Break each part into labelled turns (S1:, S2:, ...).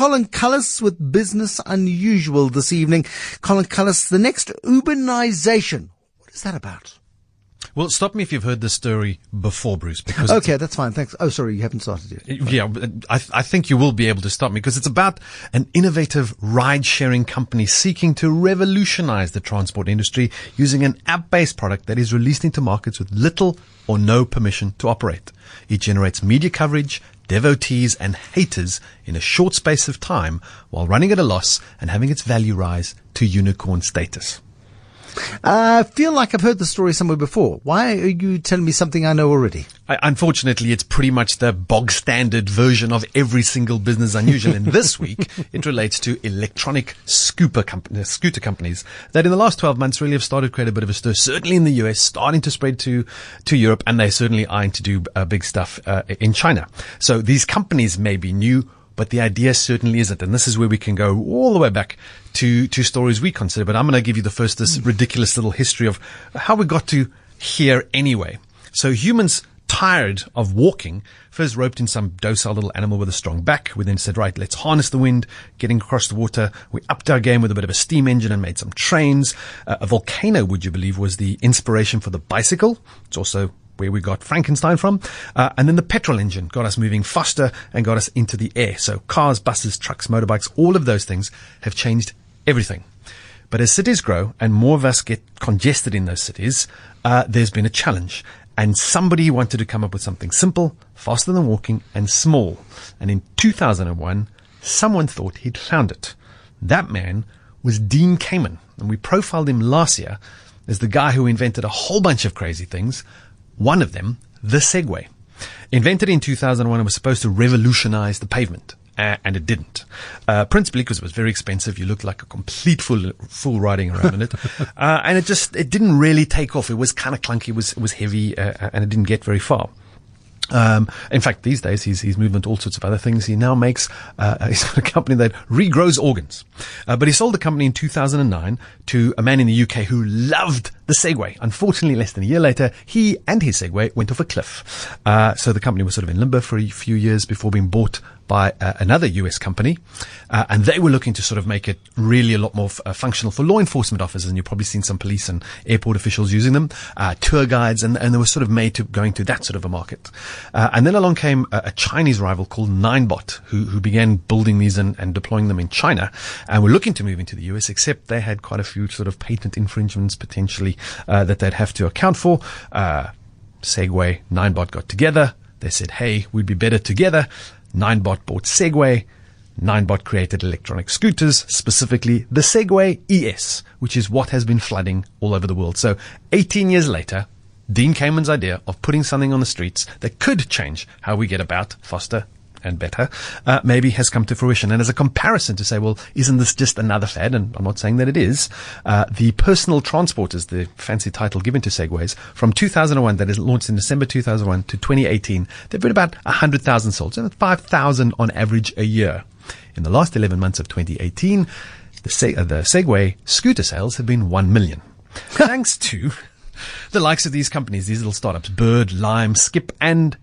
S1: Colin Cullis with Business Unusual this evening. Colin Cullis, the next Uberization. What is that about?
S2: Well, stop me if you've heard this story before, Bruce. Because
S1: okay, that's fine. Thanks. Oh, sorry, you haven't started
S2: yet. Yeah, uh, I, I think you will be able to stop me because it's about an innovative ride-sharing company seeking to revolutionize the transport industry using an app-based product that is released into markets with little or no permission to operate. It generates media coverage, devotees and haters in a short space of time while running at a loss and having its value rise to unicorn status.
S1: I feel like I've heard the story somewhere before. Why are you telling me something I know already?
S2: I, unfortunately, it's pretty much the bog standard version of every single business unusual. and this week, it relates to electronic scooper company, scooter companies that in the last 12 months really have started to create a bit of a stir, certainly in the US, starting to spread to, to Europe, and they're certainly eyeing to do uh, big stuff uh, in China. So these companies may be new but the idea certainly isn't. And this is where we can go all the way back to, to stories we consider. But I'm going to give you the first, this ridiculous little history of how we got to here anyway. So humans tired of walking, first roped in some docile little animal with a strong back. We then said, right, let's harness the wind, getting across the water. We upped our game with a bit of a steam engine and made some trains. Uh, a volcano, would you believe, was the inspiration for the bicycle. It's also where we got Frankenstein from. Uh, and then the petrol engine got us moving faster and got us into the air. So cars, buses, trucks, motorbikes, all of those things have changed everything. But as cities grow and more of us get congested in those cities, uh, there's been a challenge. And somebody wanted to come up with something simple, faster than walking, and small. And in 2001, someone thought he'd found it. That man was Dean Kamen. And we profiled him last year as the guy who invented a whole bunch of crazy things, one of them, the Segway. Invented in 2001, it was supposed to revolutionize the pavement. Uh, and it didn't. Uh, principally because it was very expensive. You looked like a complete fool, fool riding around in it. Uh, and it just, it didn't really take off. It was kind of clunky. It was, it was heavy, uh, and it didn't get very far. Um, in fact, these days he's, he's moved into all sorts of other things. He now makes uh, he's got a company that regrows organs. Uh, but he sold the company in 2009 to a man in the UK who loved the Segway. Unfortunately, less than a year later, he and his Segway went off a cliff. Uh, so the company was sort of in limbo for a few years before being bought by uh, another US company, uh, and they were looking to sort of make it really a lot more f- uh, functional for law enforcement officers. And you've probably seen some police and airport officials using them, uh, tour guides, and, and they were sort of made to going to that sort of a market. Uh, and then along came a, a, Chinese rival called Ninebot, who, who began building these and, and deploying them in China, and were looking to move into the US. Except they had quite a few sort of patent infringements potentially that they'd have to account for. Segway, Ninebot got together. They said, "Hey, we'd be better together." Ninebot bought Segway. Ninebot created electronic scooters, specifically the Segway ES, which is what has been flooding all over the world. So 18 years later, Dean Kamen's idea of putting something on the streets that could change how we get about faster and better, uh, maybe has come to fruition. And as a comparison to say, well, isn't this just another fad? And I'm not saying that it is. Uh, the personal transport is the fancy title given to Segways from 2001 that is launched in December 2001 to 2018. They've been about 100,000 sold, so 5,000 on average a year. In the last 11 months of 2018, the, Se- uh, the Segway scooter sales have been 1 million. Thanks to the likes of these companies, these little startups, Bird, Lime, Skip, and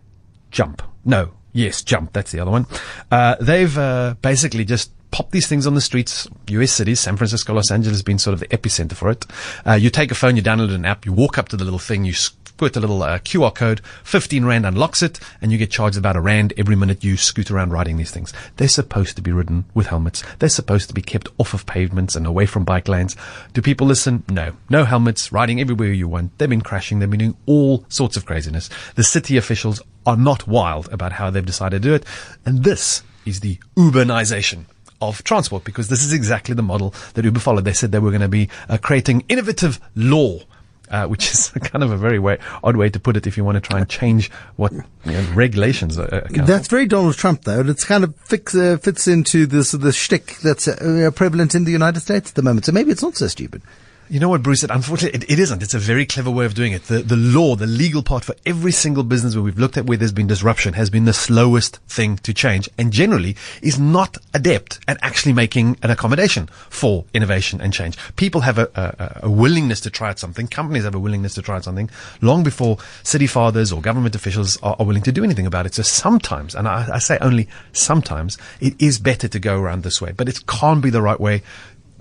S2: Jump. No, Yes, Jump. That's the other one. Uh, they've uh, basically just popped these things on the streets. U.S. cities, San Francisco, Los Angeles, been sort of the epicenter for it. Uh, you take a phone, you download an app, you walk up to the little thing, you put a little uh, QR code, 15 Rand unlocks it, and you get charged about a Rand every minute you scoot around riding these things. They're supposed to be ridden with helmets. They're supposed to be kept off of pavements and away from bike lanes. Do people listen? No. No helmets, riding everywhere you want. They've been crashing. They've been doing all sorts of craziness. The city officials are not wild about how they've decided to do it. And this is the Uberization of transport because this is exactly the model that Uber followed. They said they were going to be uh, creating innovative law uh, which is kind of a very way, odd way to put it if you want to try and change what you know, regulations are.
S1: That's very Donald Trump, though. It's kind of fix, uh, fits into this the shtick that's uh, prevalent in the United States at the moment. So maybe it's not so stupid.
S2: You know what, Bruce? said? unfortunately, it, it isn't. It's a very clever way of doing it. The, the law, the legal part for every single business where we've looked at where there's been disruption has been the slowest thing to change and generally is not adept at actually making an accommodation for innovation and change. People have a, a, a willingness to try out something. Companies have a willingness to try out something long before city fathers or government officials are, are willing to do anything about it. So sometimes, and I, I say only sometimes, it is better to go around this way, but it can't be the right way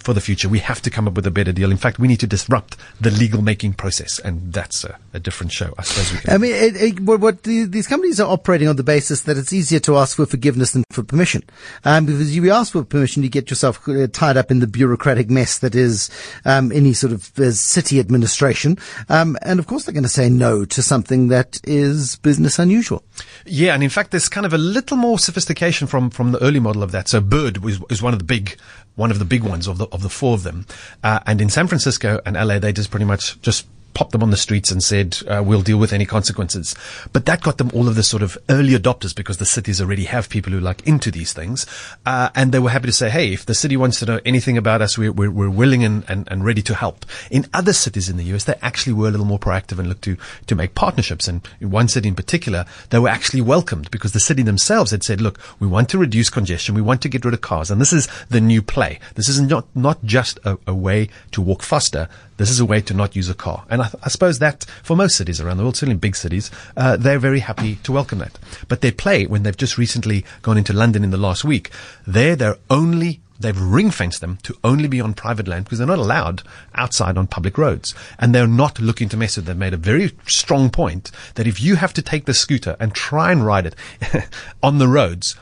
S2: for the future. We have to come up with a better deal. In fact, we need to disrupt the legal making process, and that's a, a different show. I suppose we can.
S1: I mean, it, it, what, what the, these companies are operating on the basis that it's easier to ask for forgiveness than for permission. Um, because you ask for permission, you get yourself uh, tied up in the bureaucratic mess that is um, any sort of uh, city administration. Um, and of course, they're going to say no to something that is business unusual.
S2: Yeah, and in fact, there's kind of a little more sophistication from from the early model of that. So, Bird was, was one of the big one of the big ones of the of the four of them. Uh, and in San Francisco and LA, they just pretty much just popped them on the streets and said, uh, we'll deal with any consequences. But that got them all of the sort of early adopters because the cities already have people who like into these things. Uh, and they were happy to say, hey, if the city wants to know anything about us, we're, we're, we're willing and, and, and, ready to help. In other cities in the US, they actually were a little more proactive and looked to, to make partnerships. And in one city in particular, they were actually welcomed because the city themselves had said, look, we want to reduce congestion. We want to get rid of cars. And this is the new play. This is not, not just a, a way to walk faster. This is a way to not use a car. And I suppose that for most cities around the world, certainly in big cities, uh, they're very happy to welcome that. But they play when they've just recently gone into London in the last week. There, they're only They've ring fenced them to only be on private land because they're not allowed outside on public roads. And they're not looking to mess with. Them. They've made a very strong point that if you have to take the scooter and try and ride it on the roads,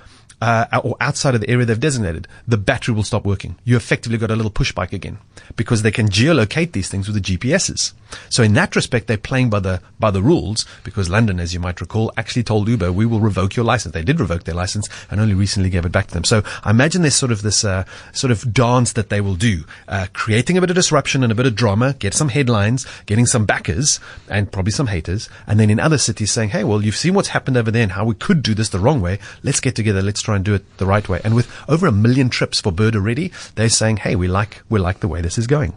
S2: uh, or outside of the area they've designated, the battery will stop working. You effectively got a little push bike again because they can geolocate these things with the GPSs. So in that respect, they're playing by the by the rules because London, as you might recall, actually told Uber, "We will revoke your license." They did revoke their license and only recently gave it back to them. So I imagine there's sort of this uh, sort of dance that they will do, uh, creating a bit of disruption and a bit of drama, get some headlines, getting some backers and probably some haters, and then in other cities saying, "Hey, well, you've seen what's happened over there and how we could do this the wrong way. Let's get together. Let's try and do it the right way." And with over a million trips for Bird already, they're saying, "Hey, we like we like the way this is going."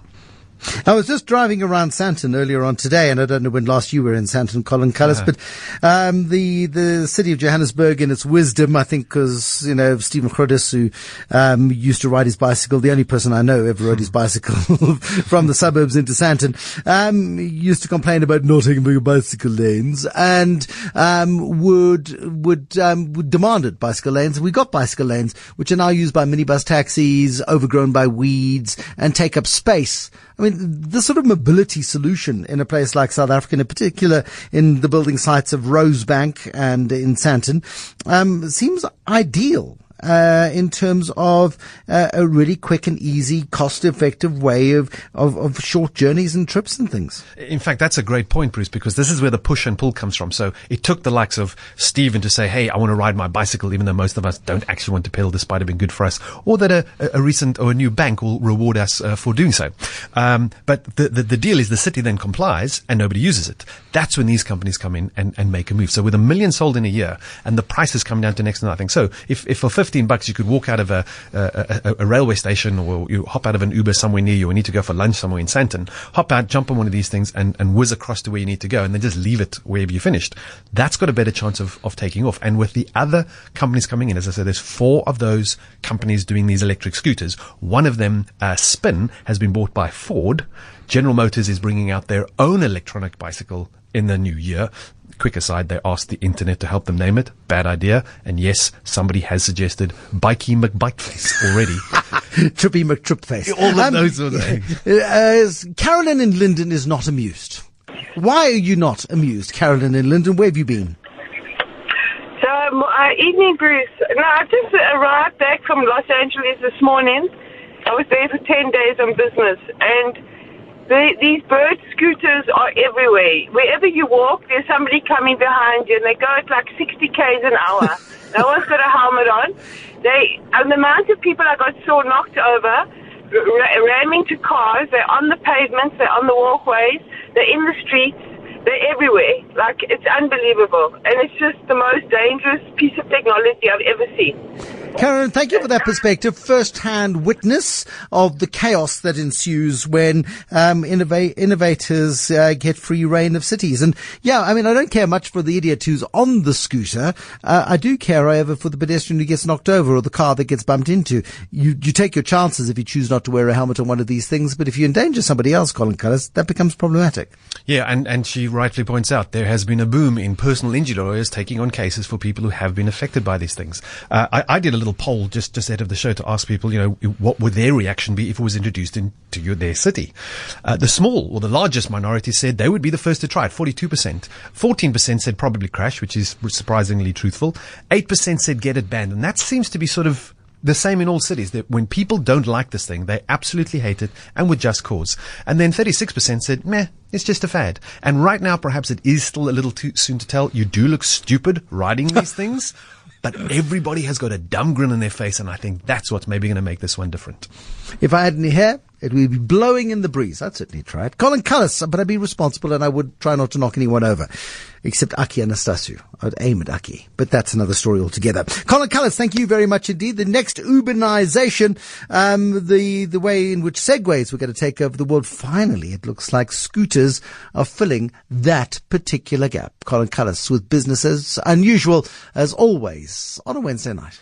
S1: I was just driving around Sandton earlier on today, and I don't know when last you were in Sandton, Colin Cullis, uh-huh. but um, the the city of Johannesburg, in its wisdom, I think, because you know Stephen Grootes, who um, used to ride his bicycle, the only person I know ever rode his bicycle from the suburbs into Sandton, um, used to complain about not having bicycle lanes, and um, would would um, would demanded bicycle lanes. We got bicycle lanes, which are now used by minibus taxis, overgrown by weeds, and take up space. I mean, the sort of mobility solution in a place like South Africa, in particular in the building sites of Rosebank and in Sandton, um, seems ideal uh, in terms of uh, a really quick and easy, cost-effective way of, of, of short journeys and trips and things.
S2: In fact, that's a great point, Bruce, because this is where the push and pull comes from. So it took the likes of Stephen to say, "Hey, I want to ride my bicycle," even though most of us don't actually want to pedal, despite it being good for us, or that a, a recent or a new bank will reward us uh, for doing so. Um, but the, the, the deal is the city then complies and nobody uses it. That's when these companies come in and, and make a move. So with a million sold in a year and the prices come down to next to nothing. So if, if for 15 bucks you could walk out of a, a, a, a, railway station or you hop out of an Uber somewhere near you or need to go for lunch somewhere in Sandton, hop out, jump on one of these things and, and whiz across to where you need to go and then just leave it wherever you finished. That's got a better chance of, of taking off. And with the other companies coming in, as I said, there's four of those companies doing these electric scooters. One of them, uh, Spin, has been bought by Ford. General Motors is bringing out their own electronic bicycle in the new year quick aside, they asked the internet to help them name it. Bad idea. And yes, somebody has suggested Bikey McBikeface already.
S1: Trippy McTripface.
S2: All of um, those sort of things.
S1: Uh, Carolyn in Linden is not amused. Why are you not amused, Carolyn in Linden? Where have you been?
S3: So, um, uh, evening, Bruce. No, I've just arrived back from Los Angeles this morning. I was there for 10 days on business. And they, these bird scooters are everywhere. Wherever you walk, there's somebody coming behind you, and they go at like 60 k's an hour. no one's got a helmet on. They, and the amount of people I got saw knocked over, ramming to cars. They're on the pavements. They're on the walkways. They're in the streets. They're everywhere. Like it's unbelievable, and it's just the most dangerous piece of technology I've ever seen.
S1: Karen, thank you for that perspective. First-hand witness of the chaos that ensues when um, innova- innovators uh, get free reign of cities. And yeah, I mean, I don't care much for the idiot who's on the scooter. Uh, I do care, however, for the pedestrian who gets knocked over or the car that gets bumped into. You you take your chances if you choose not to wear a helmet on one of these things, but if you endanger somebody else, Colin Cullis, that becomes problematic.
S2: Yeah, and, and she rightly points out there has been a boom in personal injury lawyers taking on cases for people who have been affected by these things. Uh, I, I did a little poll just, just ahead of the show to ask people, you know, what would their reaction be if it was introduced into your, their city? Uh, the small or the largest minority said they would be the first to try it, 42%. 14% said probably crash, which is surprisingly truthful. 8% said get it banned. And that seems to be sort of the same in all cities that when people don't like this thing, they absolutely hate it and with just cause. And then 36% said, meh, it's just a fad. And right now, perhaps it is still a little too soon to tell. You do look stupid riding these things, but everybody has got a dumb grin on their face. And I think that's what's maybe going to make this one different.
S1: If I had any hair, it would be blowing in the breeze. I'd certainly try it. Colin Cullis, but I'd be responsible and I would try not to knock anyone over. Except Aki Anastasiou. I'd aim at Aki. But that's another story altogether. Colin Cullis, thank you very much indeed. The next Uberization, um, the, the way in which segways were going to take over the world, finally, it looks like scooters are filling that particular gap. Colin Cullis with business as unusual as always on a Wednesday night.